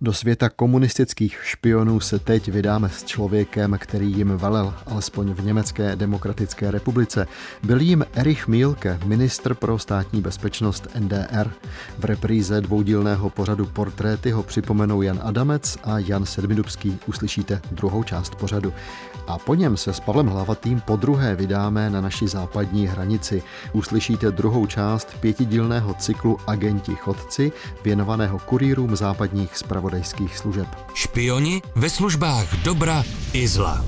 Do světa komunistických špionů se teď vydáme s člověkem, který jim velel, alespoň v Německé demokratické republice. Byl jim Erich Mielke, ministr pro státní bezpečnost NDR. V repríze dvoudílného pořadu Portréty ho připomenou Jan Adamec a Jan Sedmidubský. Uslyšíte druhou část pořadu. A po něm se s Pavlem Hlavatým po druhé vydáme na naši západní hranici. Uslyšíte druhou část pětidílného cyklu Agenti chodci, věnovaného kurýrům západních zpravodajství spravodajských služeb. Špioni ve službách dobra i zla.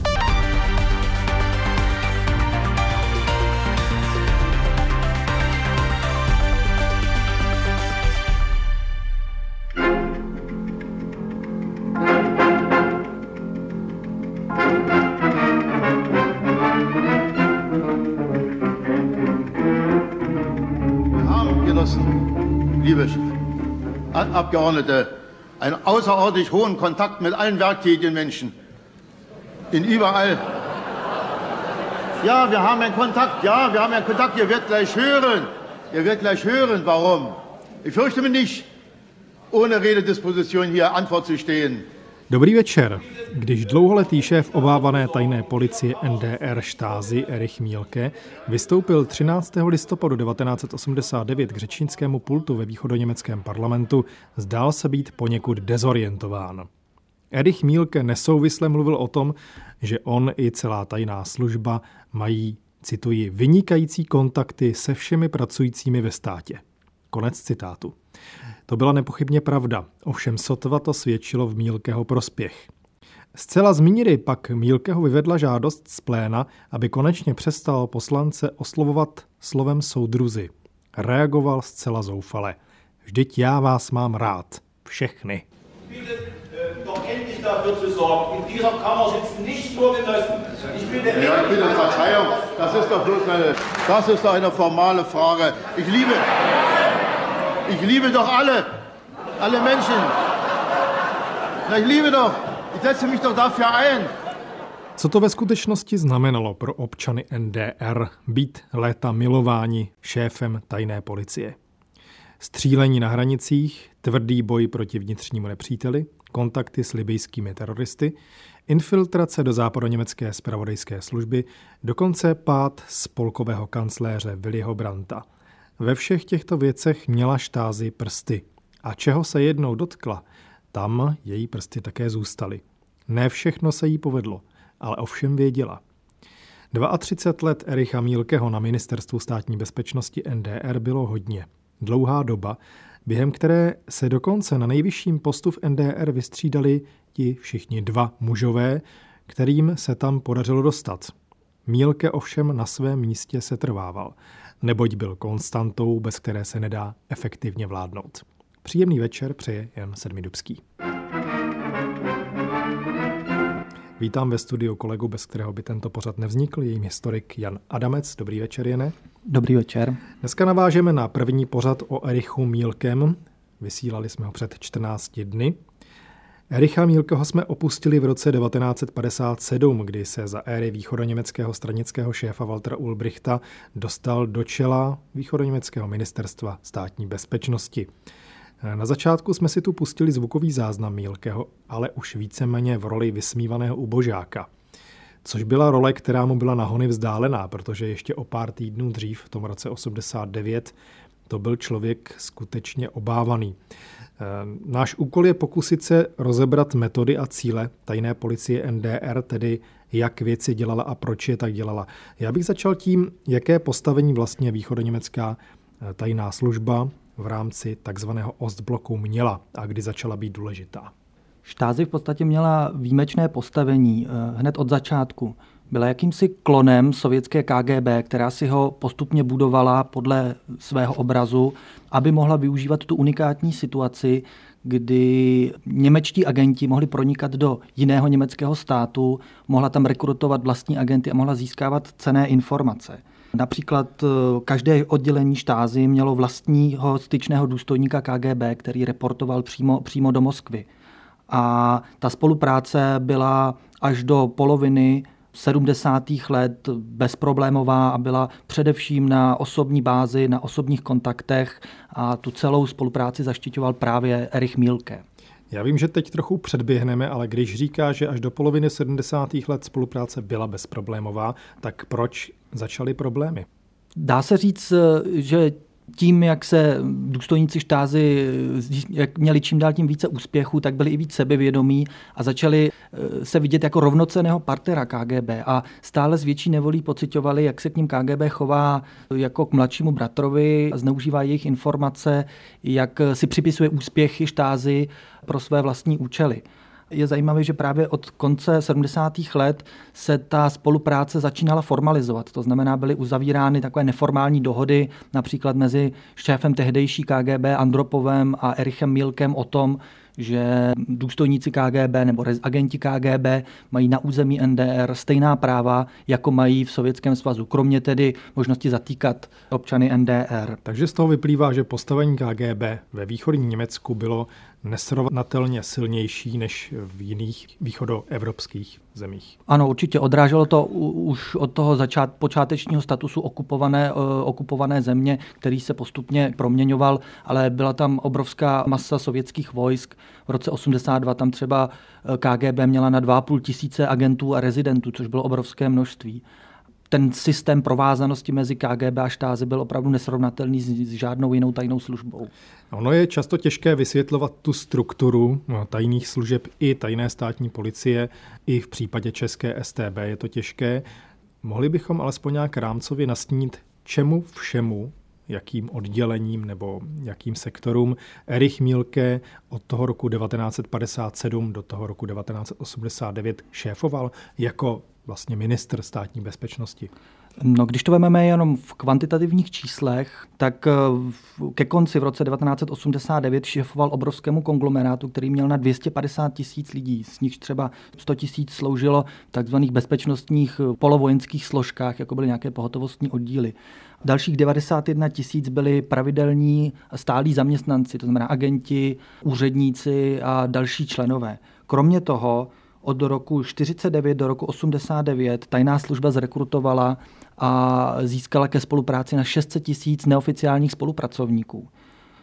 Abgeordnete, einen außerordentlich hohen Kontakt mit allen werktätigen Menschen. In überall. Ja, wir haben einen Kontakt. Ja, wir haben einen Kontakt. Ihr werdet gleich hören. Ihr werdet gleich hören, warum. Ich fürchte mich nicht, ohne Rededisposition hier Antwort zu stehen. Dobrý večer. Když dlouholetý šéf obávané tajné policie NDR štázy Erich Mielke vystoupil 13. listopadu 1989 k řečnickému pultu ve východoněmeckém parlamentu, zdál se být poněkud dezorientován. Erich Mielke nesouvisle mluvil o tom, že on i celá tajná služba mají, cituji, vynikající kontakty se všemi pracujícími ve státě. Konec citátu. To byla nepochybně pravda, ovšem sotva to svědčilo v Mílkeho prospěch. Zcela z míry pak Mílkeho vyvedla žádost z pléna, aby konečně přestal poslance oslovovat slovem soudruzy. Reagoval zcela zoufale. Vždyť já vás mám rád. Všechny. Ja, ich bitte Verzeihung, das ist doch bloß eine, das ist doch eine formale Frage. Ich liebe, ich liebe doch alle, alle Menschen. Na, ich liebe doch, ich setze mich doch dafür ein. Co to ve skutečnosti znamenalo pro občany NDR být léta milováni šéfem tajné policie? Střílení na hranicích, tvrdý boj proti vnitřnímu nepříteli, kontakty s libijskými teroristy, infiltrace do západoněmecké spravodajské služby, dokonce pád spolkového kancléře Willyho Branta – ve všech těchto věcech měla štázy prsty. A čeho se jednou dotkla, tam její prsty také zůstaly. Ne všechno se jí povedlo, ale ovšem věděla. 32 let Ericha Mílkeho na ministerstvu státní bezpečnosti NDR bylo hodně. Dlouhá doba, během které se dokonce na nejvyšším postu v NDR vystřídali ti všichni dva mužové, kterým se tam podařilo dostat. Mílke ovšem na svém místě se trvával neboť byl konstantou, bez které se nedá efektivně vládnout. Příjemný večer přeje Jan Sedmidubský. Vítám ve studiu kolegu, bez kterého by tento pořad nevznikl, jejím historik Jan Adamec. Dobrý večer, Jene. Dobrý večer. Dneska navážeme na první pořad o Erichu Mílkem. Vysílali jsme ho před 14 dny. Ericha Mílkeho jsme opustili v roce 1957, kdy se za éry východoněmeckého stranického šéfa Waltera Ulbrichta dostal do čela východoněmeckého ministerstva státní bezpečnosti. Na začátku jsme si tu pustili zvukový záznam Mílkeho, ale už víceméně v roli vysmívaného ubožáka. Což byla role, která mu byla nahony vzdálená, protože ještě o pár týdnů dřív, v tom roce 89, to byl člověk skutečně obávaný. Eh, náš úkol je pokusit se rozebrat metody a cíle tajné policie NDR, tedy jak věci dělala a proč je tak dělala. Já bych začal tím, jaké postavení vlastně východoněmecká eh, tajná služba v rámci takzvaného Ostbloku měla a kdy začala být důležitá. Štázy v podstatě měla výjimečné postavení eh, hned od začátku byla jakýmsi klonem sovětské KGB, která si ho postupně budovala podle svého obrazu, aby mohla využívat tu unikátní situaci, kdy němečtí agenti mohli pronikat do jiného německého státu, mohla tam rekrutovat vlastní agenty a mohla získávat cené informace. Například eh, každé oddělení štázy mělo vlastního styčného důstojníka KGB, který reportoval přímo, přímo do Moskvy. A ta spolupráce byla až do poloviny 70. let bezproblémová a byla především na osobní bázi, na osobních kontaktech a tu celou spolupráci zaštiťoval právě Erich Mielke. Já vím, že teď trochu předběhneme, ale když říká, že až do poloviny 70. let spolupráce byla bezproblémová, tak proč začaly problémy? Dá se říct, že tím, jak se důstojníci štázy jak měli čím dál tím více úspěchu, tak byli i víc sebevědomí a začali eh, se vidět jako rovnoceného partnera KGB a stále s větší nevolí pocitovali, jak se k ním KGB chová jako k mladšímu bratrovi, zneužívá jejich informace, jak si připisuje úspěchy štázy pro své vlastní účely je zajímavé, že právě od konce 70. let se ta spolupráce začínala formalizovat. To znamená, byly uzavírány takové neformální dohody, například mezi šéfem tehdejší KGB Andropovem a Erichem Milkem o tom, že důstojníci KGB nebo agenti KGB mají na území NDR stejná práva, jako mají v Sovětském svazu, kromě tedy možnosti zatýkat občany NDR. Takže z toho vyplývá, že postavení KGB ve východním Německu bylo nesrovnatelně silnější než v jiných východoevropských zemích. Ano, určitě odráželo to už od toho začát, počátečního statusu okupované, uh, okupované země, který se postupně proměňoval, ale byla tam obrovská masa sovětských vojsk. V roce 82 tam třeba eh, KGB měla na 2,5 tisíce agentů a rezidentů, což bylo obrovské množství ten systém provázanosti mezi KGB a štázy byl opravdu nesrovnatelný s, s žádnou jinou tajnou službou. Ono je často těžké vysvětlovat tu strukturu no, tajných služeb i tajné státní policie, i v případě české STB je to těžké. Mohli bychom alespoň nějak rámcově nastínit, čemu všemu jakým oddělením nebo jakým sektorům Erich Mílke od toho roku 1957 do toho roku 1989 šéfoval jako vlastně ministr státní bezpečnosti? No, když to vezmeme jenom v kvantitativních číslech, tak eh, ke konci v roce 1989 šéfoval obrovskému konglomerátu, který měl na 250 tisíc lidí, z nich třeba 100 tisíc sloužilo v takzvaných bezpečnostních eh, polovojenských složkách, jako byly nějaké pohotovostní oddíly. Dalších 91 tisíc byli pravidelní stálí zaměstnanci, to znamená agenti, úředníci a další členové. Kromě toho od roku 49 do roku 89 tajná služba zrekrutovala a získala ke spolupráci na 600 tisíc neoficiálních spolupracovníků.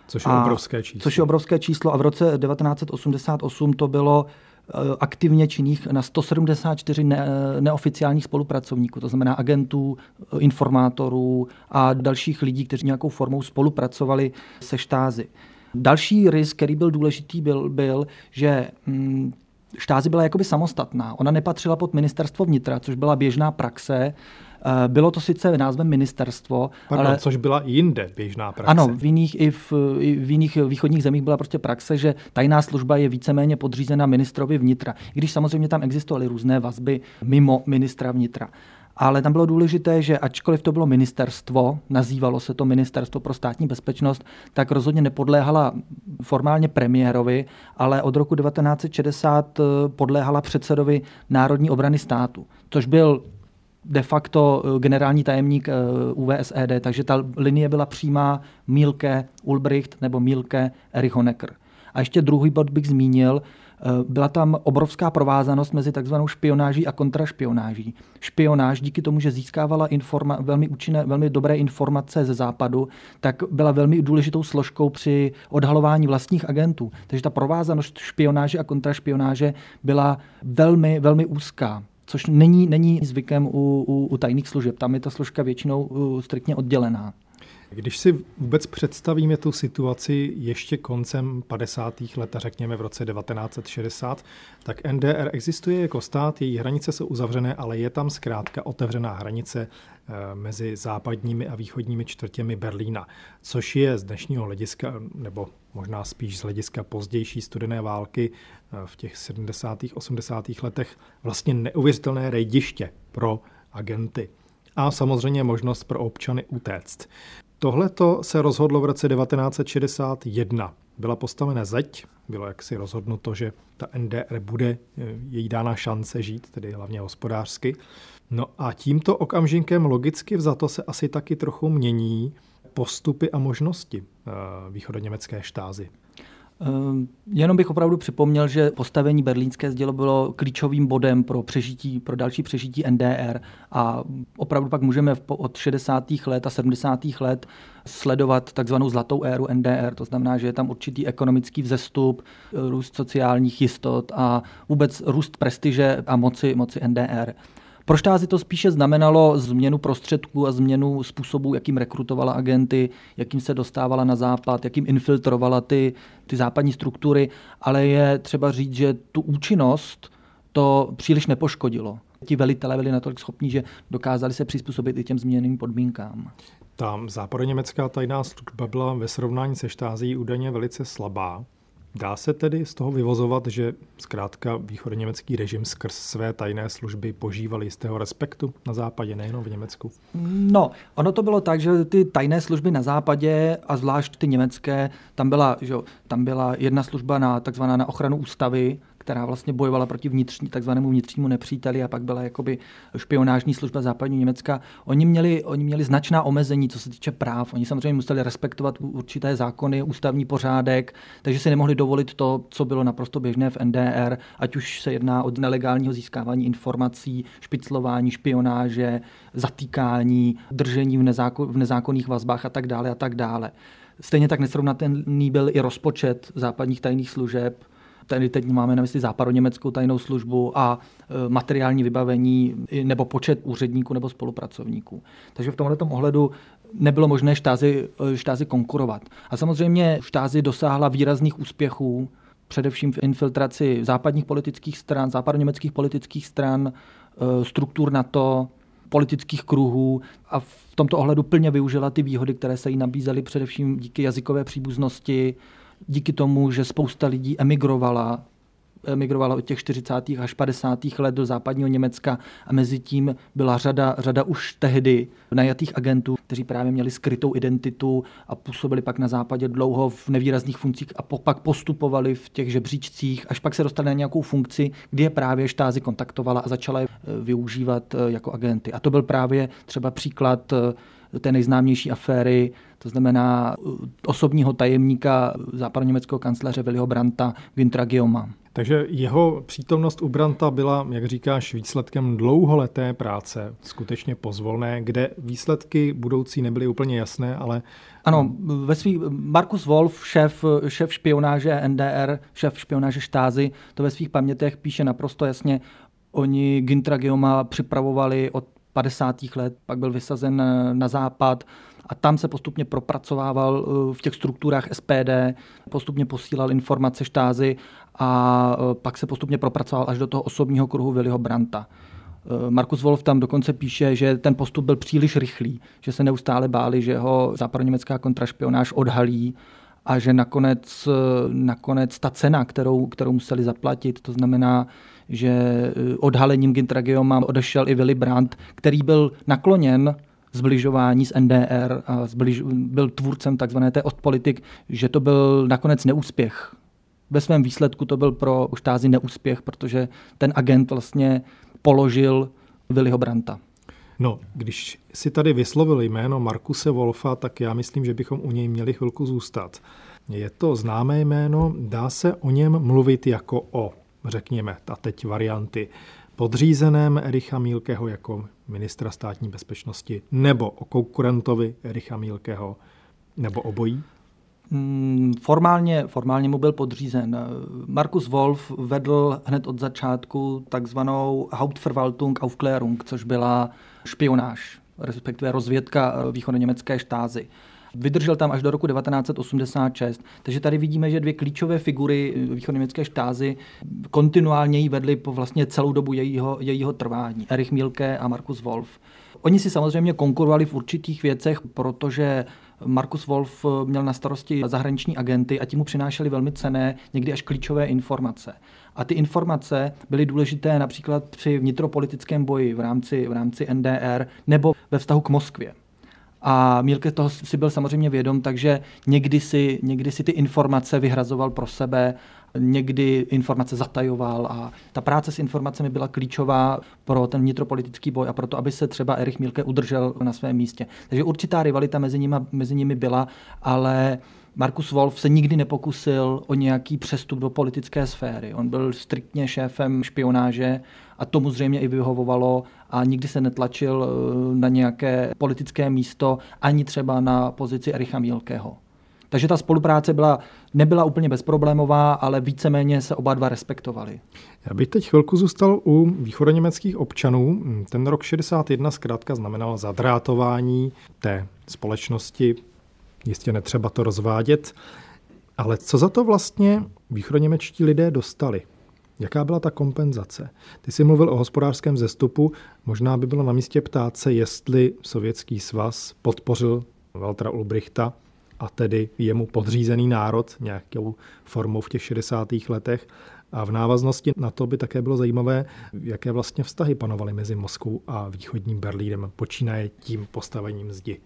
Což je a, obrovské číslo. Což je obrovské číslo a v roce 1988 to bylo eh, aktivně činných na 174 ne, neoficiálních spolupracovníků, to znamená agentů, eh, informátorů a dalších lidí, kteří nějakou formou spolupracovali se štázy. Další risk, který byl důležitý, byl, byl že hm, štázy byla jakoby samostatná. Ona nepatřila pod ministerstvo vnitra, což byla běžná praxe. Eh, bylo to sice názvem ministerstvo, Pardon, ale... což byla jinde běžná praxe. Ano, v jiných, i v, i v jiných východních zemích byla prostě praxe, že tajná služba je víceméně podřízena ministrovi vnitra. I když samozřejmě tam existovaly různé vazby mimo ministra vnitra. Ale tam bylo důležité, že ačkoliv to bylo ministerstvo, nazývalo se to Ministerstvo pro státní bezpečnost, tak rozhodně nepodléhala formálně premiérovi, ale od roku 1960 eh, podléhala předsedovi Národní obrany státu, což byl de facto eh, generální tajemník eh, UVSED, takže ta linie byla přímá Mílke Ulbricht nebo Mílke Erich Honecker. A ještě druhý bod bych zmínil, byla tam obrovská provázanost mezi takzvanou špionáží a kontrašpionáží. Špionáž díky tomu, že získávala informa- velmi účinné, velmi dobré informace ze západu, tak byla velmi důležitou složkou při odhalování vlastních agentů. Takže ta provázanost špionáže a kontrašpionáže byla velmi, velmi úzká což není, není zvykem u, u, u tajných služeb. Tam je ta složka většinou uh, striktně oddělená. Když si vůbec představíme tu situaci ještě koncem 50. let, a řekněme v roce 1960, tak NDR existuje jako stát, její hranice jsou uzavřené, ale je tam zkrátka otevřená hranice eh, mezi západními a východními čtvrtěmi Berlína, což je z dnešního hlediska, nebo možná spíš z hlediska pozdější studené války eh, v těch 70. 80. letech vlastně neuvěřitelné rejdiště pro agenty a samozřejmě možnost pro občany utéct. Tohleto se rozhodlo v roce 1961. Byla postavena zeď, bylo jaksi rozhodnuto, že ta NDR bude eh, její dána šance žít, tedy hlavně hospodářsky. No a tímto okamžikem logicky vzato se asi taky trochu mění postupy a možnosti eh, východoněmecké štázy. Ehm, jenom bych opravdu připomněl, že postavení berlínské zdělo bylo klíčovým bodem pro přežití, pro další přežití NDR a opravdu pak můžeme od 60. let a 70. let sledovat takzvanou zlatou éru NDR. To znamená, že je tam určitý ekonomický vzestup, růst sociálních jistot a vůbec růst prestiže a moci, moci NDR. Pro štázy to spíše znamenalo změnu prostředků a změnu způsobu, jakým rekrutovala agenty, jakým se dostávala na západ, jakým infiltrovala ty, ty západní struktury, ale je třeba říct, že tu účinnost to příliš nepoškodilo. Ti velitelé byli natolik schopní, že dokázali se přizpůsobit i těm změněným podmínkám. Ta západoněmecká tajná služba byla ve srovnání se štází údajně velice slabá. Dá se tedy z toho vyvozovat, že zkrátka východněmecký režim skrz své tajné služby požíval jistého respektu na západě, nejenom v Německu? No, ono to bylo tak, že ty tajné služby na západě a zvlášť ty německé, tam byla, že, tam byla jedna služba na takzvaná na ochranu ústavy, která vlastně bojovala proti vnitřní, takzvanému vnitřnímu nepříteli a pak byla jakoby špionážní služba západní Německa. Oni měli, oni měli značná omezení, co se týče práv. Oni samozřejmě museli respektovat určité zákony, ústavní pořádek, takže si nemohli dovolit to, co bylo naprosto běžné v NDR, ať už se jedná o nelegálního získávání informací, špiclování, špionáže, zatýkání, držení v, nezákon, v nezákonných vazbách a tak dále a tak dále. Stejně tak nesrovnatelný byl i rozpočet západních tajných služeb, Tady teď máme na mysli západoněmeckou tajnou službu a e, materiální vybavení nebo počet úředníků nebo spolupracovníků. Takže v tomto ohledu nebylo možné štázi, e, štázi konkurovat. A samozřejmě štázi dosáhla výrazných úspěchů, především v infiltraci západních politických stran, západoněmeckých politických stran, e, struktur NATO, politických kruhů a v tomto ohledu plně využila ty výhody, které se jí nabízely především díky jazykové příbuznosti, díky tomu, že spousta lidí emigrovala, emigrovala od těch 40. až 50. let do západního Německa a mezi tím byla řada, řada už tehdy najatých agentů, kteří právě měli skrytou identitu a působili pak na západě dlouho v nevýrazných funkcích a pak postupovali v těch žebříčcích, až pak se dostali na nějakou funkci, kdy je právě štázy kontaktovala a začala je eh, využívat eh, jako agenty. A to byl právě třeba příklad eh, té nejznámější aféry, to znamená osobního tajemníka západoněmeckého kancléře Viliho Branta Güntra Gioma. Takže jeho přítomnost u Branta byla, jak říkáš, výsledkem dlouholeté práce, skutečně pozvolné, kde výsledky budoucí nebyly úplně jasné, ale... Ano, ve svých, Markus Wolf, šéf, šéf špionáže NDR, šéf špionáže štázy, to ve svých pamětech píše naprosto jasně, oni Gintra Gioma připravovali od 50. let, pak byl vysazen na západ a tam se postupně propracovával eh, v těch strukturách SPD, postupně posílal informace štázy a eh, pak se postupně propracoval až do toho osobního kruhu Viliho Branta. Eh, Markus Wolf tam dokonce píše, že ten postup byl příliš rychlý, že se neustále báli, že ho západoněmecká kontrašpionáž odhalí a že nakonec, nakonec ta cena, kterou, kterou museli zaplatit, to znamená, že eh, odhalením Gintragioma odešel i Willy Brandt, který byl nakloněn zbližování s NDR a zbliž, byl tvůrcem takzvané té ostpolitik, že to byl nakonec neúspěch. Ve svém výsledku to byl pro štázy neúspěch, protože ten agent vlastně položil Willyho Branta. No, když si tady vyslovil jméno Markuse Wolfa, tak já myslím, že bychom u něj měli chvilku zůstat. Je to známé jméno, dá se o něm mluvit jako o řekněme, a teď varianty, podřízeném Ericha Mílkeho jako ministra státní bezpečnosti, nebo o konkurentovi Ericha Mílkeho, nebo obojí? Hmm, formálně, formálně mu byl podřízen. Markus Wolf vedl hned od začátku takzvanou Hauptverwaltung Aufklärung, což byla špionáž, respektive rozvědka východoněmecké štázy. Vydržel tam až do roku 1986. Takže tady vidíme, že dvě klíčové figury východněmecké štázy kontinuálně jí vedly po vlastně celou dobu jejího, jejího trvání. Erich Milke a Markus Wolf. Oni si samozřejmě konkurovali v určitých věcech, protože Markus Wolf měl na starosti zahraniční agenty a ti mu přinášeli velmi cené, někdy až klíčové informace. A ty informace byly důležité například při vnitropolitickém boji v rámci, v rámci NDR nebo ve vztahu k Moskvě. A Mílke toho si byl samozřejmě vědom, takže někdy si, někdy si ty informace vyhrazoval pro sebe, někdy informace zatajoval a ta práce s informacemi byla klíčová pro ten vnitropolitický boj a proto, aby se třeba Erich Mílke udržel na svém místě. Takže určitá rivalita mezi nimi, mezi nimi byla, ale Markus Wolf se nikdy nepokusil o nějaký přestup do politické sféry. On byl striktně šéfem špionáže a tomu zřejmě i vyhovovalo a nikdy se netlačil eh, na nějaké politické místo, ani třeba na pozici Ericha Mílkého. Takže ta spolupráce byla, nebyla úplně bezproblémová, ale víceméně se oba dva respektovali. Já bych teď chvilku zůstal u východoněmeckých občanů. Ten rok 61 zkrátka znamenal zadrátování té společnosti. Jistě netřeba to rozvádět. Ale co za to vlastně východoněmečtí lidé dostali? Jaká byla ta kompenzace? Ty jsi mluvil o hospodářském zestupu. Možná by bylo na místě ptát se, jestli Sovětský svaz podpořil Waltera Ulbrichta a tedy jemu podřízený národ nějakou formou v těch 60. letech. A v návaznosti na to by také bylo zajímavé, jaké vlastně vztahy panovaly mezi Moskvou a východním Berlínem, počínaje tím postavením zdi.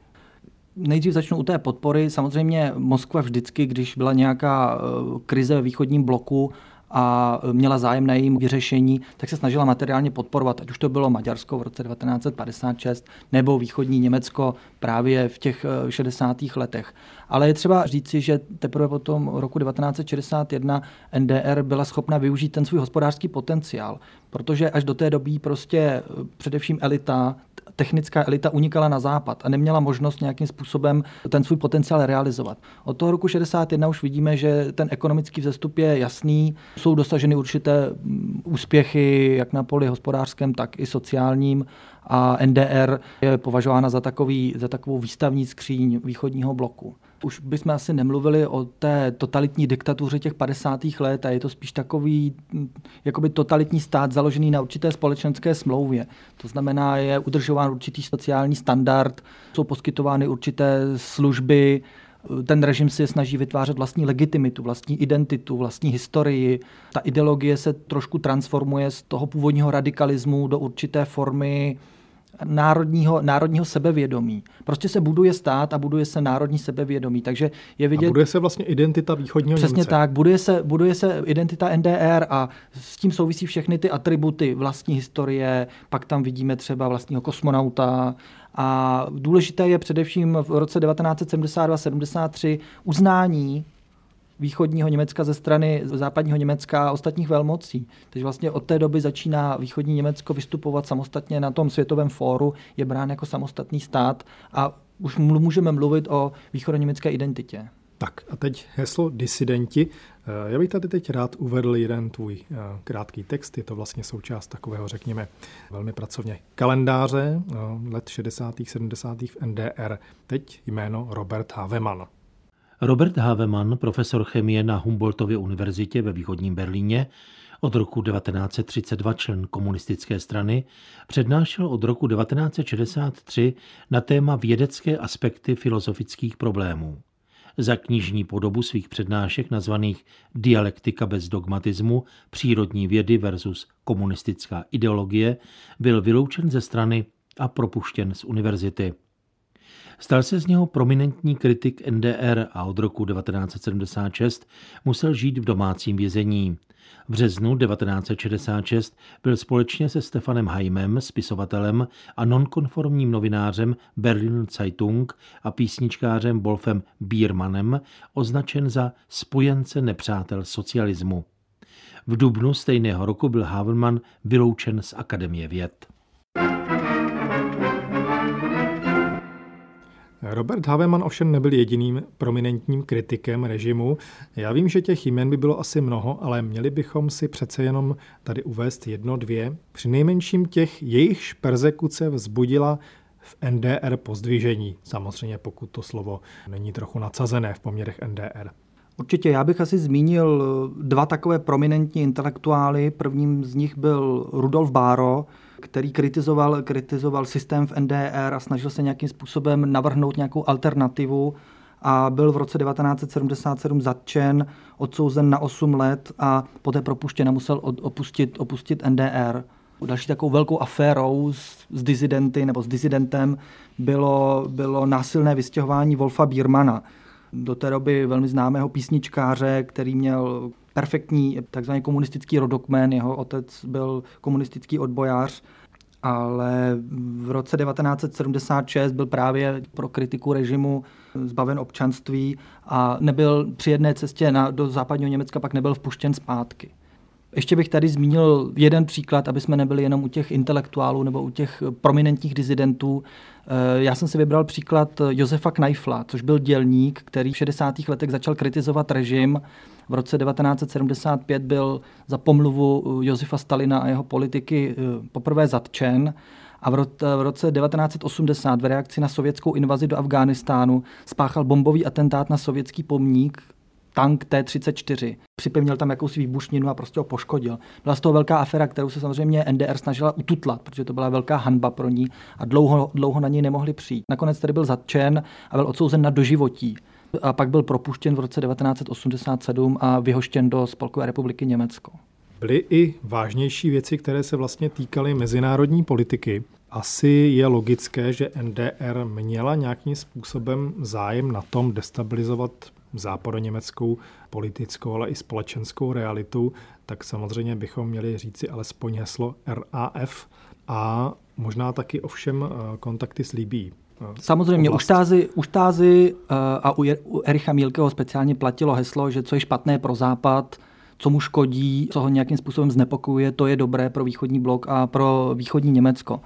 Nejdřív začnu u té podpory. Samozřejmě Moskva vždycky, když byla nějaká eh, krize ve východním bloku, a měla zájem na jejím vyřešení, tak se snažila materiálně podporovat, ať už to bylo Maďarsko v roce 1956 nebo východní Německo právě v těch 60. Eh, letech. Ale je třeba říci, že teprve po tom roku 1961 NDR byla schopna využít ten svůj hospodářský potenciál, protože až do té doby prostě eh, především elita technická elita unikala na západ a neměla možnost nějakým způsobem ten svůj potenciál realizovat. Od toho roku 61 už vidíme, že ten ekonomický vzestup je jasný, jsou dosaženy určité mm, úspěchy jak na poli hospodářském, tak i sociálním a NDR je považována za, takový, za takovou výstavní skříň východního bloku. Už bychom asi nemluvili o té totalitní diktatuře těch 50. let a je to spíš takový jakoby totalitní stát založený na určité společenské smlouvě. To znamená, je udržován určitý sociální standard, jsou poskytovány určité služby, ten režim si snaží vytvářet vlastní legitimitu, vlastní identitu, vlastní historii. Ta ideologie se trošku transformuje z toho původního radikalismu do určité formy národního, národního sebevědomí. Prostě se buduje stát a buduje se národní sebevědomí. Takže je vidět... A buduje se vlastně identita východního Přesně Němce. tak. Buduje se, buduje se identita NDR a s tím souvisí všechny ty atributy vlastní historie. Pak tam vidíme třeba vlastního kosmonauta, a důležité je především v roce 1972-73 uznání východního Německa ze strany západního Německa a ostatních velmocí. Takže vlastně od té doby začíná východní Německo vystupovat samostatně na tom světovém fóru, je brán jako samostatný stát a už můžeme mluvit o východoněmecké identitě. Tak a teď heslo disidenti. Já bych tady teď rád uvedl jeden tvůj eh, krátký text. Je to vlastně součást takového, řekněme, velmi pracovně kalendáře eh, let 60. 70. v NDR. Teď jméno Robert Havemann. Robert Havemann, profesor chemie na Humboldtově univerzitě ve východním Berlíně, od roku 1932 člen komunistické strany, přednášel od roku 1963 na téma vědecké aspekty filozofických problémů. Za knižní podobu svých přednášek nazvaných Dialektika bez dogmatismu, přírodní vědy versus komunistická ideologie byl vyloučen ze strany a propuštěn z univerzity. Stal se z něho prominentní kritik NDR a od roku 1976 musel žít v domácím vězení. V březnu 1966 byl společně se Stefanem Haimem, spisovatelem a nonkonformním novinářem Berlin Zeitung a písničkářem Wolfem Biermanem označen za spojence nepřátel socialismu. V dubnu stejného roku byl Havelmann vyloučen z Akademie věd. Robert Haveman ovšem nebyl jediným prominentním kritikem režimu. Já vím, že těch jmen by bylo asi mnoho, ale měli bychom si přece jenom tady uvést jedno, dvě. Při nejmenším těch jejichž persekuce vzbudila v NDR pozdvižení. Samozřejmě pokud to slovo není trochu nadsazené v poměrech NDR. Určitě, já bych asi zmínil dva takové prominentní intelektuály. Prvním z nich byl Rudolf Báro, který kritizoval, kritizoval systém v NDR a snažil se nějakým způsobem navrhnout nějakou alternativu a byl v roce 1977 zatčen, odsouzen na 8 let a poté propuštěn a musel opustit, opustit NDR. Další takovou velkou aférou s, s dizidenty nebo s dizidentem bylo, bylo násilné vystěhování Wolfa Biermana, do té doby velmi známého písničkáře, který měl perfektní takzvaný komunistický rodokmen, jeho otec byl komunistický odbojář ale v roce 1976 byl právě pro kritiku režimu zbaven občanství a nebyl při jedné cestě na, do západního Německa, pak nebyl vpuštěn zpátky. Ještě bych tady zmínil jeden příklad, aby jsme nebyli jenom u těch intelektuálů nebo u těch prominentních dizidentů. Eh, já jsem si vybral příklad Josefa Kneifla, což byl dělník, který v 60. letech začal kritizovat režim. V roce 1975 byl za pomluvu Josefa Stalina a jeho politiky eh, poprvé zatčen a v roce 1980 v reakci na sovětskou invazi do Afghánistánu spáchal bombový atentát na sovětský pomník, tank T-34. Připevnil tam jakousi výbušninu a prostě ho poškodil. Byla z toho velká afera, kterou se samozřejmě NDR snažila ututlat, protože to byla velká hanba pro ní a dlouho, dlouho na něj nemohli přijít. Nakonec tedy byl zatčen a byl odsouzen na doživotí. A pak byl propuštěn v roce 1987 a vyhoštěn do Spolkové republiky Německo. Byly i vážnější věci, které se vlastně týkaly mezinárodní politiky. Asi je logické, že NDR měla nějakým způsobem zájem na tom destabilizovat západoněmeckou politickou, ale i společenskou realitu, tak samozřejmě bychom měli říci alespoň heslo RAF a možná taky ovšem eh, kontakty s Libí. Eh, samozřejmě, u Štázy, u Štázy eh, a u Ericha Mílkeho speciálně platilo heslo, že co je špatné pro Západ, co mu škodí, co ho nějakým způsobem znepokojuje, to je dobré pro východní blok a pro východní Německo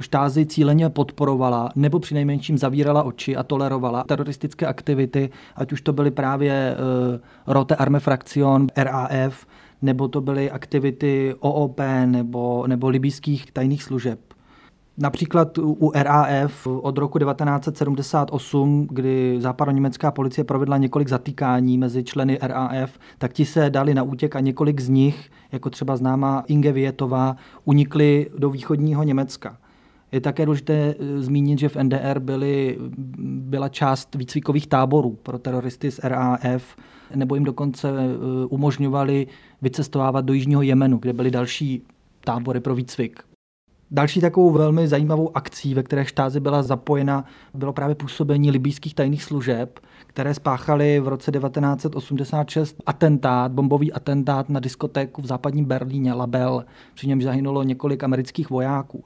štázy cíleně podporovala nebo přinejmenším zavírala oči a tolerovala teroristické aktivity, ať už to byly právě uh, Rote Arme Fraktion, RAF, nebo to byly aktivity OOP nebo, nebo libijských tajných služeb. Například u RAF od roku 1978, kdy západoněmecká policie provedla několik zatýkání mezi členy RAF, tak ti se dali na útěk a několik z nich, jako třeba známá Inge Vietová, unikli do východního Německa. Je také důležité eh, zmínit, že v NDR byly, byla část výcvikových táborů pro teroristy z RAF, nebo jim dokonce eh, umožňovali vycestovávat do Jižního Jemenu, kde byly další tábory pro výcvik. Další takovou velmi zajímavou akcí, ve které štázy byla zapojena, bylo právě působení libýských tajných služeb, které spáchaly v roce 1986 atentát, bombový atentát na diskotéku v západním Berlíně, Label, při něm zahynulo několik amerických vojáků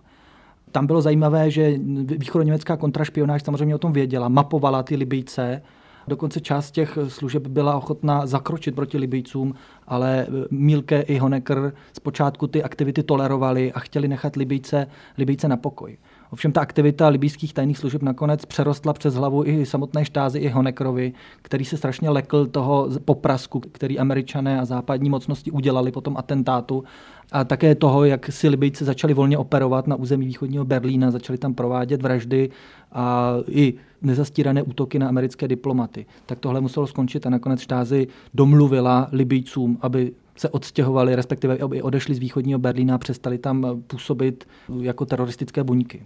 tam bylo zajímavé, že východoněmecká kontrašpionáž samozřejmě o tom věděla, mapovala ty Libijce, Dokonce část těch služeb byla ochotná zakročit proti Libijcům, ale Milke i Honecker zpočátku ty aktivity tolerovali a chtěli nechat Libijce, Libijce na pokoj. Ovšem ta aktivita libýských tajných služeb nakonec přerostla přes hlavu i samotné štázy, i Honekrovi, který se strašně lekl toho poprasku, který američané a západní mocnosti udělali po tom atentátu a také toho, jak si Libijci začali volně operovat na území východního Berlína, začali tam provádět vraždy a i nezastírané útoky na americké diplomaty. Tak tohle muselo skončit a nakonec štázy domluvila Libijcům, aby se odstěhovali, respektive aby odešli z východního Berlína a přestali tam působit jako teroristické buňky.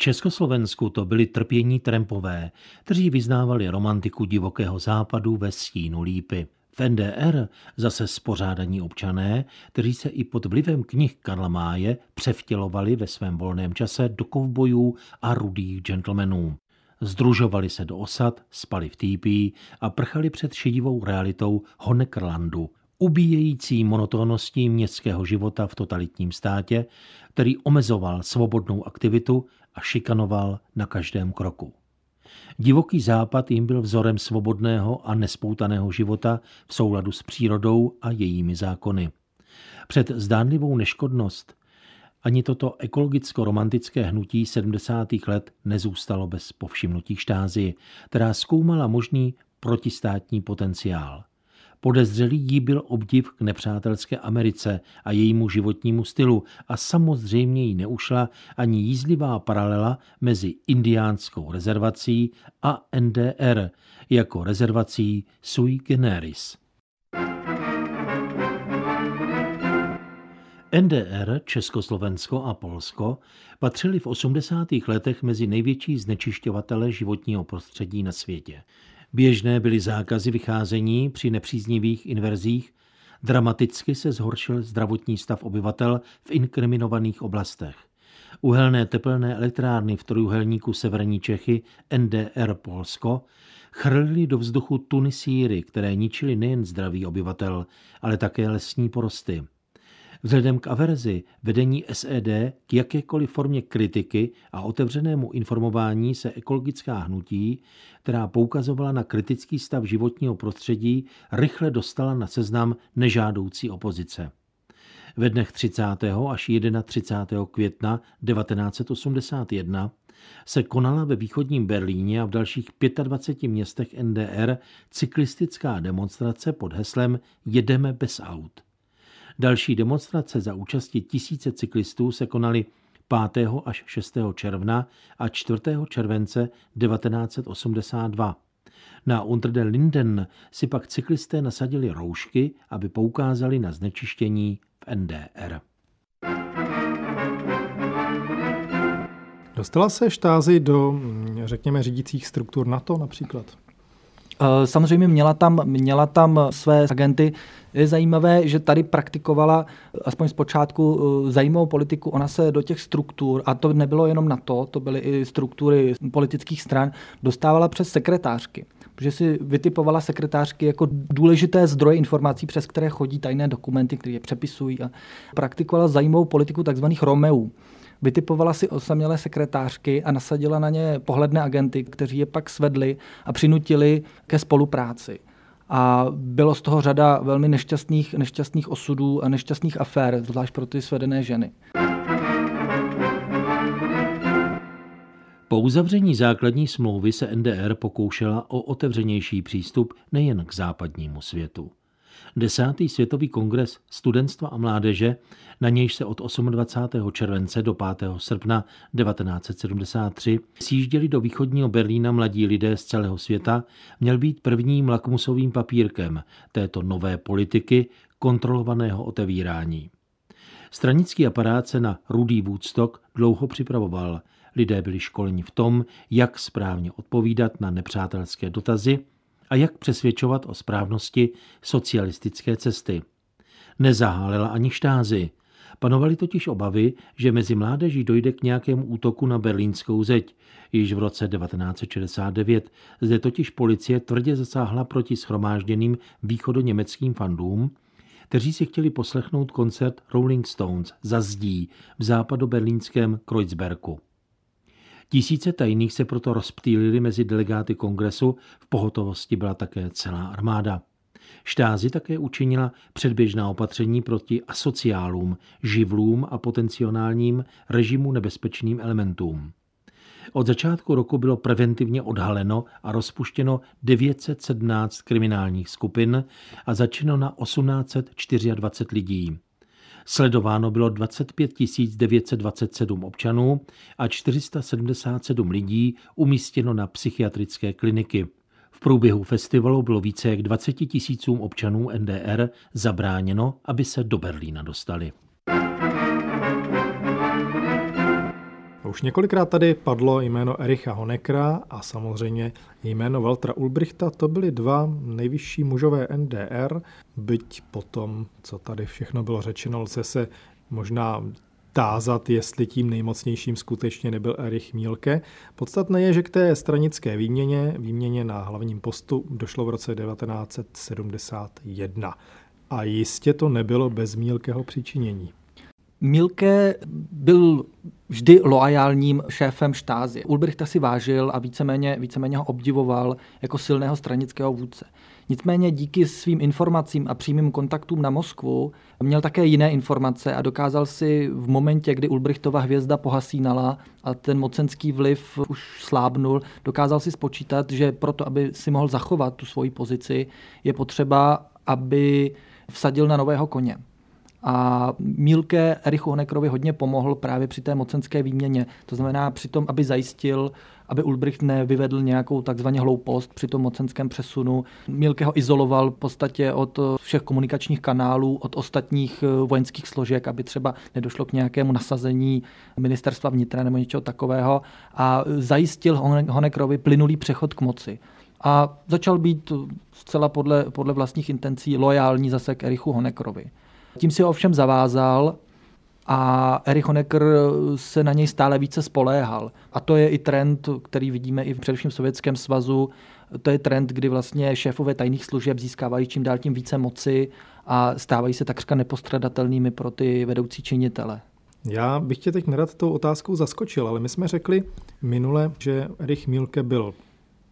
Československu to byli trpění trempové, kteří vyznávali romantiku divokého západu ve stínu lípy. V NDR zase spořádaní občané, kteří se i pod vlivem knih Karla Máje převtělovali ve svém volném čase do kovbojů a rudých gentlemanů. Združovali se do osad, spali v týpí a prchali před šedivou realitou Honeckerlandu, ubíjející monotónností městského života v totalitním státě, který omezoval svobodnou aktivitu a šikanoval na každém kroku. Divoký západ jim byl vzorem svobodného a nespoutaného života v souladu s přírodou a jejími zákony. Před zdánlivou neškodnost ani toto ekologicko-romantické hnutí 70. let nezůstalo bez povšimnutí štázy, která zkoumala možný protistátní potenciál. Podezřelý jí byl obdiv k nepřátelské Americe a jejímu životnímu stylu a samozřejmě jí neušla ani jízlivá paralela mezi indiánskou rezervací a NDR jako rezervací sui generis. NDR, Československo a Polsko patřili v 80. letech mezi největší znečišťovatele životního prostředí na světě. Běžné byly zákazy vycházení při nepříznivých inverzích, dramaticky se zhoršil zdravotní stav obyvatel v inkriminovaných oblastech. Uhelné tepelné elektrárny v trojuhelníku Severní Čechy NDR Polsko chrlili do vzduchu tuny síry, které ničily nejen zdraví obyvatel, ale také lesní porosty. Vzhledem k averzi vedení SED k jakékoliv formě kritiky a otevřenému informování se ekologická hnutí, která poukazovala na kritický stav životního prostředí, rychle dostala na seznam nežádoucí opozice. Ve dnech 30. až 31. května 1981 se konala ve východním Berlíně a v dalších 25 městech NDR cyklistická demonstrace pod heslem Jedeme bez aut. Další demonstrace za účasti tisíce cyklistů se konaly 5. až 6. června a 4. července 1982. Na Unter den Linden si pak cyklisté nasadili roušky, aby poukázali na znečištění v NDR. Dostala se štázy do, řekněme, řídících struktur NATO například? Eh, samozřejmě měla tam, měla tam své agenty. Je zajímavé, že tady praktikovala aspoň zpočátku eh, zajímavou politiku. Ona se do těch struktur, a to nebylo jenom na to, to byly i struktury politických stran, dostávala přes sekretářky. Protože si vytipovala sekretářky jako důležité zdroje informací, přes které chodí tajné dokumenty, které je přepisují a praktikovala zajímavou politiku takzvaných Romeů vytipovala si osamělé sekretářky a nasadila na ně pohledné agenty, kteří je pak svedli a přinutili ke spolupráci. A bylo z toho řada velmi nešťastných, nešťastných osudů a nešťastných afér, zvlášť pro ty svedené ženy. Po uzavření základní smlouvy se NDR pokoušela o otevřenější přístup nejen k západnímu světu. Desátý světový kongres studentstva a mládeže, na nějž se od 28. července do 5. srpna 1973 sjížděli do východního Berlína mladí lidé z celého světa, měl být prvním lakmusovým papírkem této nové politiky kontrolovaného otevírání. Stranický aparát se na rudý Woodstock dlouho připravoval. Lidé byli školeni v tom, jak správně odpovídat na nepřátelské dotazy a jak přesvědčovat o správnosti socialistické cesty. Nezahálela ani štázy. Panovaly totiž obavy, že mezi mládeží dojde k nějakému útoku na berlínskou zeď. Již v roce 1969 zde totiž policie tvrdě zasáhla proti schromážděným východoněmeckým fandům, kteří si chtěli poslechnout koncert Rolling Stones za zdí v západoberlínském Kreuzbergu. Tisíce tajných se proto rozptýlili mezi delegáty kongresu, v pohotovosti byla také celá armáda. Štázi také učinila předběžná opatření proti asociálům, živlům a potenciálním režimu nebezpečným elementům. Od začátku roku bylo preventivně odhaleno a rozpuštěno 917 kriminálních skupin a začeno na 1824 lidí. Sledováno bylo 25 927 občanů a 477 lidí umístěno na psychiatrické kliniky. V průběhu festivalu bylo více jak 20 tisícům občanů NDR zabráněno, aby se do Berlína dostali. Už několikrát tady padlo jméno Ericha Honeckera a samozřejmě jméno Waltra Ulbrichta. To byly dva nejvyšší mužové NDR, byť potom, co tady všechno bylo řečeno, lze se možná tázat, jestli tím nejmocnějším skutečně nebyl Erich Mílke. Podstatné je, že k té stranické výměně, výměně na hlavním postu, došlo v roce 1971. A jistě to nebylo bez Mílkeho přičinění. Milke byl vždy loajálním šéfem štázy. Ulbrichta si vážil a víceméně, víceméně ho obdivoval jako silného stranického vůdce. Nicméně díky svým informacím a přímým kontaktům na Moskvu měl také jiné informace a dokázal si v momentě, kdy Ulbrichtova hvězda pohasínala a ten mocenský vliv už slábnul, dokázal si spočítat, že proto, aby si mohl zachovat tu svoji pozici, je potřeba, aby vsadil na nového koně. A Mílke Erichu Honekrovi hodně pomohl právě při té mocenské výměně. To znamená při tom, aby zajistil, aby Ulbricht nevyvedl nějakou takzvaně hloupost při tom mocenském přesunu. Mílke ho izoloval v podstatě od všech komunikačních kanálů, od ostatních eh, vojenských složek, aby třeba nedošlo k nějakému nasazení ministerstva vnitra nebo něčeho takového. A zajistil Honekrovi plynulý přechod k moci a začal být zcela podle, podle vlastních intencí lojální zase k Erichu Honekrovi. Tím si ovšem zavázal a Erich Honecker se na něj stále více spoléhal. A to je i trend, který vidíme i v především Sovětském svazu To je trend, kdy vlastně šéfové tajných služeb získávají čím dál tím více moci a stávají se takřka nepostradatelnými pro ty vedoucí činitele. Já bych tě teď nerad tou otázkou zaskočil, ale my jsme řekli minule, že Erich Milke byl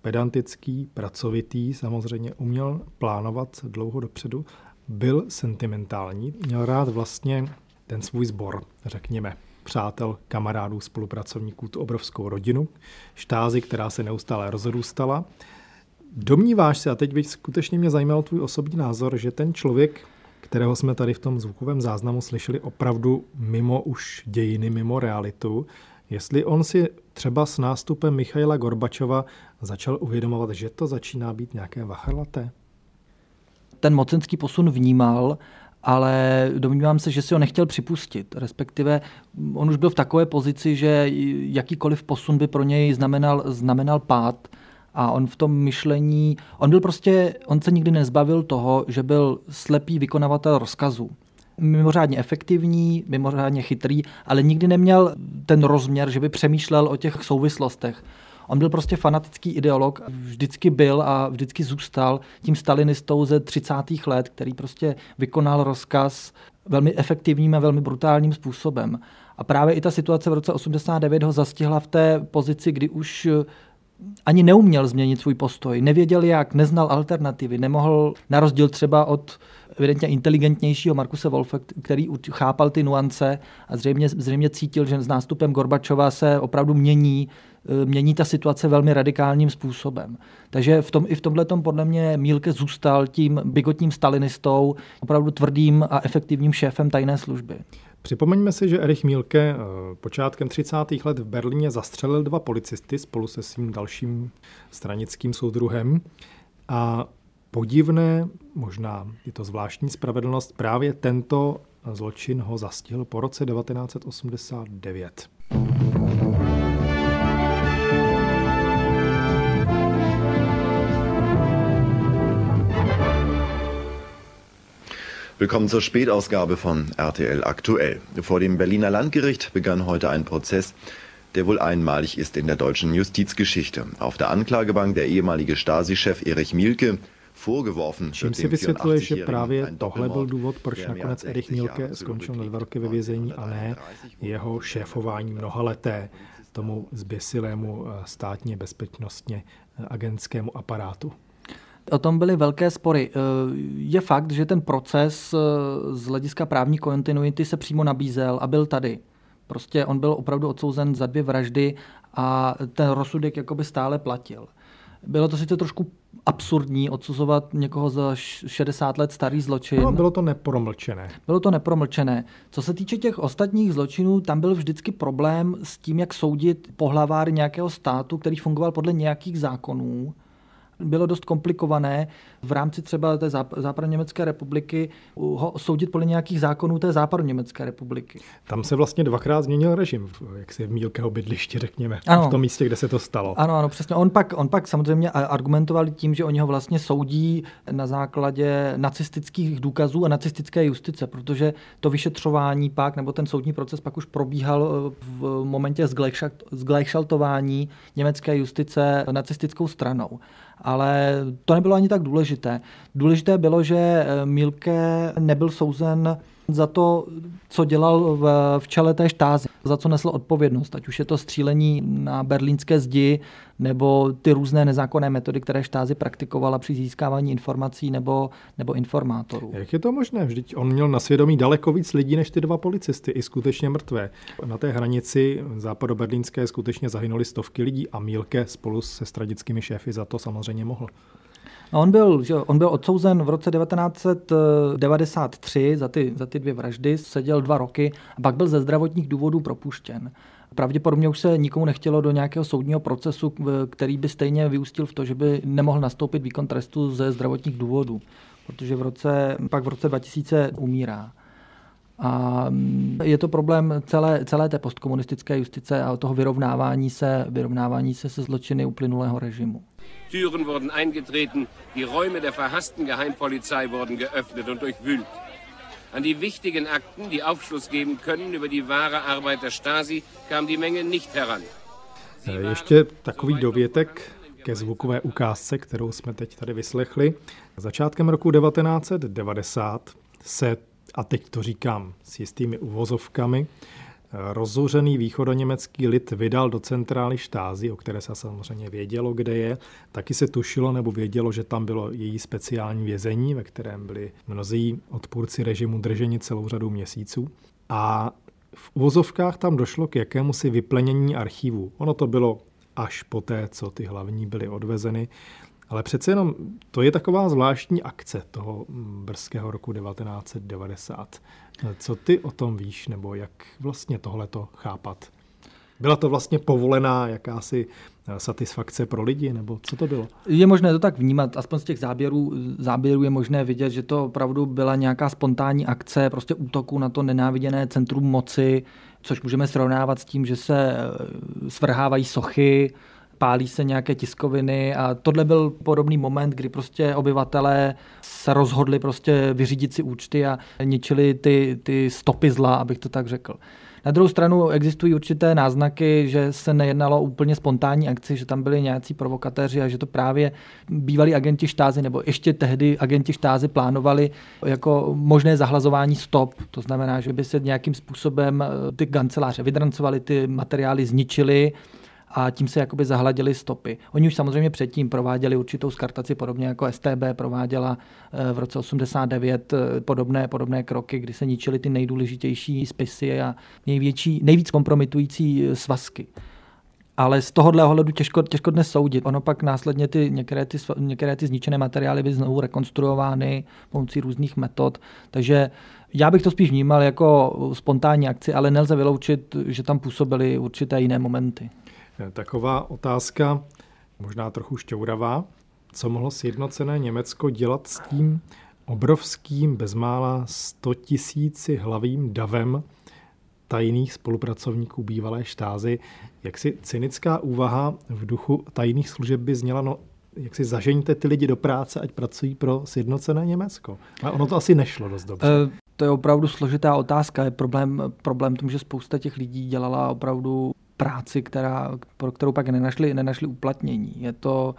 pedantický, pracovitý, samozřejmě uměl plánovat dlouho dopředu, byl sentimentální, měl rád vlastně ten svůj sbor, řekněme, přátel, kamarádů, spolupracovníků, tu obrovskou rodinu, štázy, která se neustále rozrůstala. Domníváš se, a teď bych skutečně mě zajímal tvůj osobní názor, že ten člověk, kterého jsme tady v tom zvukovém záznamu slyšeli opravdu mimo už dějiny, mimo realitu, jestli on si třeba s nástupem Michaila Gorbačova začal uvědomovat, že to začíná být nějaké vachrlaté? Ten mocenský posun vnímal, ale domnívám se, že si ho nechtěl připustit. Respektive on už byl v takové pozici, že jakýkoliv posun by pro něj znamenal, znamenal pád. A on v tom myšlení, on byl prostě, on se nikdy nezbavil toho, že byl slepý vykonavatel rozkazů. Mimořádně efektivní, mimořádně chytrý, ale nikdy neměl ten rozměr, že by přemýšlel o těch souvislostech. On byl prostě fanatický ideolog, vždycky byl a vždycky zůstal tím stalinistou ze 30. let, který prostě vykonal rozkaz velmi efektivním a velmi brutálním způsobem. A právě i ta situace v roce 89 ho zastihla v té pozici, kdy už ani neuměl změnit svůj postoj, nevěděl jak, neznal alternativy, nemohl, na rozdíl třeba od evidentně inteligentnějšího Markuse Wolfe, který chápal ty nuance a zřejmě, zřejmě cítil, že s nástupem Gorbačova se opravdu mění, eh, mění ta situace velmi radikálním způsobem. Takže v tom, i v tomhle podle mě Mílke zůstal tím bigotním stalinistou, opravdu tvrdým a efektivním šéfem tajné služby. Připomeňme si, že Erich Mílke počátkem 30. let v Berlíně zastřelil dva policisty spolu se svým dalším stranickým soudruhem a podivné, možná je to zvláštní spravedlnost, právě tento zločin ho zastihl po roce 1989. Willkommen zur Spätausgabe von RTL Aktuell. Vor dem Berliner Landgericht begann heute ein Prozess, der wohl einmalig ist in der deutschen Justizgeschichte. Auf der Anklagebank der ehemalige Stasi-Chef Erich Mielke, Čím si vysvětluje, že právě tohle byl důvod, proč nakonec Erich Mielke skončil na dva roky ve vězení a ne jeho šéfování mnohaleté tomu zběsilému eh, státně bezpečnostně eh, agentskému aparátu? O tom byly velké spory. Eh, je fakt, že ten proces eh, z hlediska právní kontinuity se přímo nabízel a byl tady. Prostě on byl opravdu odsouzen za dvě vraždy a ten rozsudek jakoby stále platil. Bylo to sice trošku absurdní odsuzovat někoho za 60 let starý zločin. No, bylo to nepromlčené. Bylo to nepromlčené. Co se týče těch ostatních zločinů, tam byl vždycky problém s tím, jak soudit pohlaváry nějakého státu, který fungoval podle nějakých zákonů bylo dost komplikované v rámci třeba té západoněmecké republiky ho soudit podle nějakých zákonů té západoněmecké republiky. Tam se vlastně dvakrát změnil režim, jak si v Mílkého bydliště, řekněme, ano. v tom místě, kde se to stalo. Ano, ano, přesně. On pak, on pak samozřejmě argumentoval tím, že oni ho vlastně soudí na základě nacistických důkazů a nacistické justice, protože to vyšetřování pak, nebo ten soudní proces pak už probíhal eh, v momentě zglejšaltování německé justice nacistickou stranou ale to nebylo ani tak důležité. Důležité bylo, že eh, Milke nebyl souzen za to, co dělal v, v čele té štázy, za co nesl odpovědnost, ať už je to střílení na berlínské zdi, nebo ty různé nezákonné metody, které štázy praktikovala při získávání informací nebo, nebo informátorů. Jak je to možné? Vždyť on měl na svědomí daleko víc lidí než ty dva policisty, i skutečně mrtvé. Na té hranici západoberlínské skutečně zahynuli stovky lidí a Mílke spolu se stradickými šéfy za to samozřejmě mohl. No on, byl, že on byl odsouzen v roce 1993 za ty, za ty dvě vraždy, seděl dva roky a pak byl ze zdravotních důvodů propuštěn. Pravděpodobně už se nikomu nechtělo do nějakého soudního procesu, který by stejně vyústil v to, že by nemohl nastoupit výkon trestu ze zdravotních důvodů, protože v roce, pak v roce 2000 umírá. A je to problém celé, celé té postkomunistické justice a toho vyrovnávání se, vyrovnávání se se zločiny uplynulého režimu. Türen wurden eingetreten, die Räume der verhassten Geheimpolizei wurden geöffnet und durchwühlt. An die wichtigen Akten, die Aufschluss geben können über die wahre Arbeit der Stasi, kam die Menge nicht heran. Ještě takový dovětek ke zvukové ukázce, kterou jsme teď tady vyslechli. Začátkem roku 1990 se, a teď to říkám s jistými uvozovkami, rozouřený východoněmecký lid vydal do centrály štázy, o které se samozřejmě vědělo, kde je. Taky se tušilo nebo vědělo, že tam bylo její speciální vězení, ve kterém byli mnozí odpůrci režimu drženi celou řadu měsíců. A v uvozovkách tam došlo k jakémusi vyplenění archivů. Ono to bylo až poté, co ty hlavní byly odvezeny. Ale přece jenom to je taková zvláštní akce toho brzkého roku 1990. Co ty o tom víš, nebo jak vlastně tohle to chápat? Byla to vlastně povolená jakási eh, satisfakce pro lidi, nebo co to bylo? Je možné to tak vnímat, aspoň z těch záběrů, záběrů je možné vidět, že to opravdu byla nějaká spontánní akce, prostě útoku na to nenáviděné centrum moci, což můžeme srovnávat s tím, že se eh, svrhávají sochy, pálí se nějaké tiskoviny a tohle byl podobný moment, kdy prostě obyvatelé se rozhodli prostě vyřídit si účty a ničili ty, ty stopy zla, abych to tak řekl. Na druhou stranu existují určité náznaky, že se nejednalo úplně spontánní akci, že tam byli nějací provokatéři a že to právě bývalí agenti štázy nebo ještě tehdy agenti štázy plánovali jako možné zahlazování stop. To znamená, že by se nějakým způsobem ty kanceláře vydrancovali, ty materiály zničili a tím se jakoby zahladili stopy. Oni už samozřejmě předtím prováděli určitou skartaci, podobně jako STB prováděla eh, v roce 89 eh, podobné, podobné kroky, kdy se ničily ty nejdůležitější spisy a největší, nejvíc kompromitující eh, svazky. Ale z tohohle ohledu těžko, těžko dnes soudit. Ono pak následně ty, některé, ty, některé ty zničené materiály byly znovu rekonstruovány pomocí různých metod. Takže já bych to spíš vnímal jako spontánní akci, ale nelze vyloučit, že tam působily určité jiné momenty. Taková otázka, možná trochu šťouravá. Co mohlo sjednocené Německo dělat s tím obrovským, bezmála 100 tisíci hlavým davem tajných spolupracovníků bývalé štázy? Jak si cynická úvaha v duchu tajných služeb by zněla, no jak si zažeňte ty lidi do práce, ať pracují pro sjednocené Německo. A ono to asi nešlo dost dobře. Uh, to je opravdu složitá otázka. Je problém, problém tom, že spousta těch lidí dělala opravdu práci, která, pro kterou pak nenašli, nenašli uplatnění. Je to,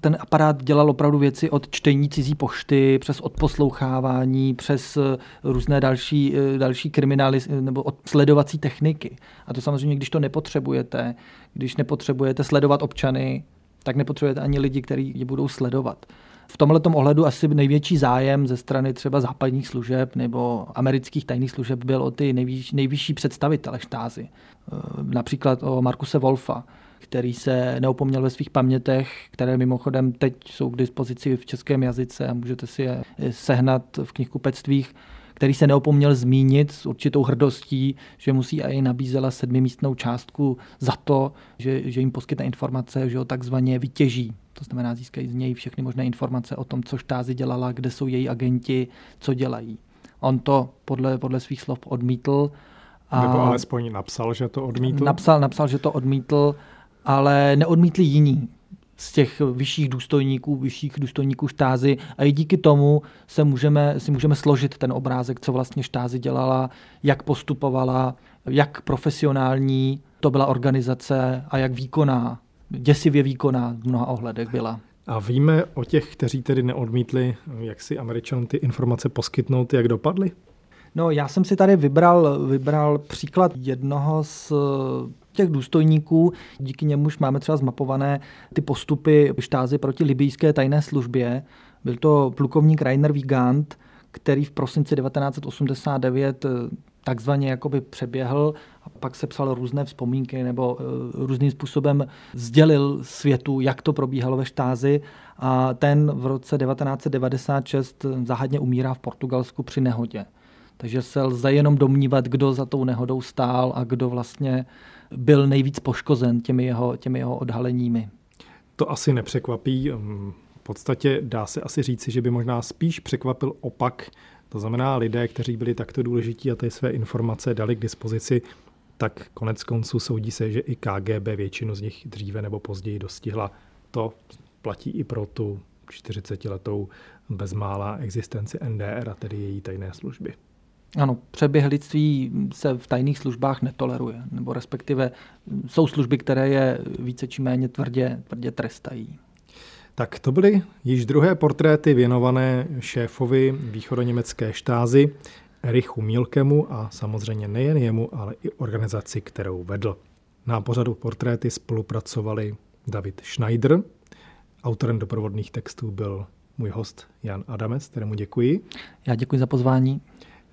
ten aparát dělal opravdu věci od čtení cizí pošty, přes odposlouchávání, přes eh, různé další, eh, další kriminály nebo sledovací techniky. A to samozřejmě, když to nepotřebujete, když nepotřebujete sledovat občany, tak nepotřebujete ani lidi, kteří je budou sledovat. V tomhle ohledu asi největší zájem ze strany třeba západních služeb nebo amerických tajných služeb byl o ty nejvyšší, nejvyšší představitele štázy. Eh, například o Markuse Wolfa, který se neopomněl ve svých pamětech, které mimochodem teď jsou k dispozici v českém jazyce a můžete si je sehnat v knihkupectvích který se neopomněl zmínit s určitou hrdostí, že musí i nabízela sedmimístnou částku za to, že, že jim poskytne informace, že ho takzvaně vytěží. To znamená, získají z něj všechny možné informace o tom, co štázy dělala, kde jsou její agenti, co dělají. On to podle, podle svých slov odmítl. A Nebo alespoň napsal, že to odmítl? Napsal, napsal, že to odmítl, ale neodmítli jiní z těch vyšších důstojníků, vyšších důstojníků štázy a i díky tomu se můžeme, si můžeme složit ten obrázek, co vlastně štázy dělala, jak postupovala, jak profesionální to byla organizace a jak výkonná, děsivě výkonná v mnoha ohledech byla. A víme o těch, kteří tedy neodmítli, jak si američanům ty informace poskytnout, jak dopadly? No, já jsem si tady vybral, vybral příklad jednoho z těch důstojníků, díky němuž máme třeba zmapované ty postupy štázy proti libijské tajné službě. Byl to plukovník Rainer Wiegand, který v prosinci 1989 eh, takzvaně jakoby přeběhl a pak se psal různé vzpomínky nebo uh, různým způsobem sdělil světu, jak to probíhalo ve štázi a ten v roce 1996 zahadně umírá v Portugalsku při nehodě. Takže se lze jenom domnívat, kdo za tou nehodou stál a kdo vlastně byl nejvíc poškozen těmi jeho, těmi jeho odhaleními. To asi nepřekvapí. V podstatě dá se asi říci, že by možná spíš překvapil opak. To znamená, lidé, kteří byli takto důležití a ty své informace dali k dispozici, tak konec konců soudí se, že i KGB většinu z nich dříve nebo později dostihla. To platí i pro tu 40-letou bezmála existenci NDR a tedy její tajné služby. Ano, přeběhlictví se v tajných službách netoleruje, nebo respektive jsou služby, které je více či méně tvrdě, tvrdě trestají. Tak to byly již druhé portréty věnované šéfovi východoněmecké štázy Erichu Mílkemu a samozřejmě nejen jemu, ale i organizaci, kterou vedl. Na pořadu portréty spolupracovali David Schneider, autorem doprovodných textů byl můj host Jan Adamec, kterému děkuji. Já děkuji za pozvání.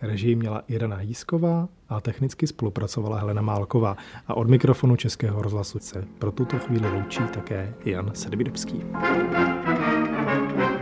Režii měla Irena Jísková a technicky spolupracovala Helena Málková. A od mikrofonu Českého rozhlasu se pro tuto chvíli loučí také Jan Sedvidebský. thank you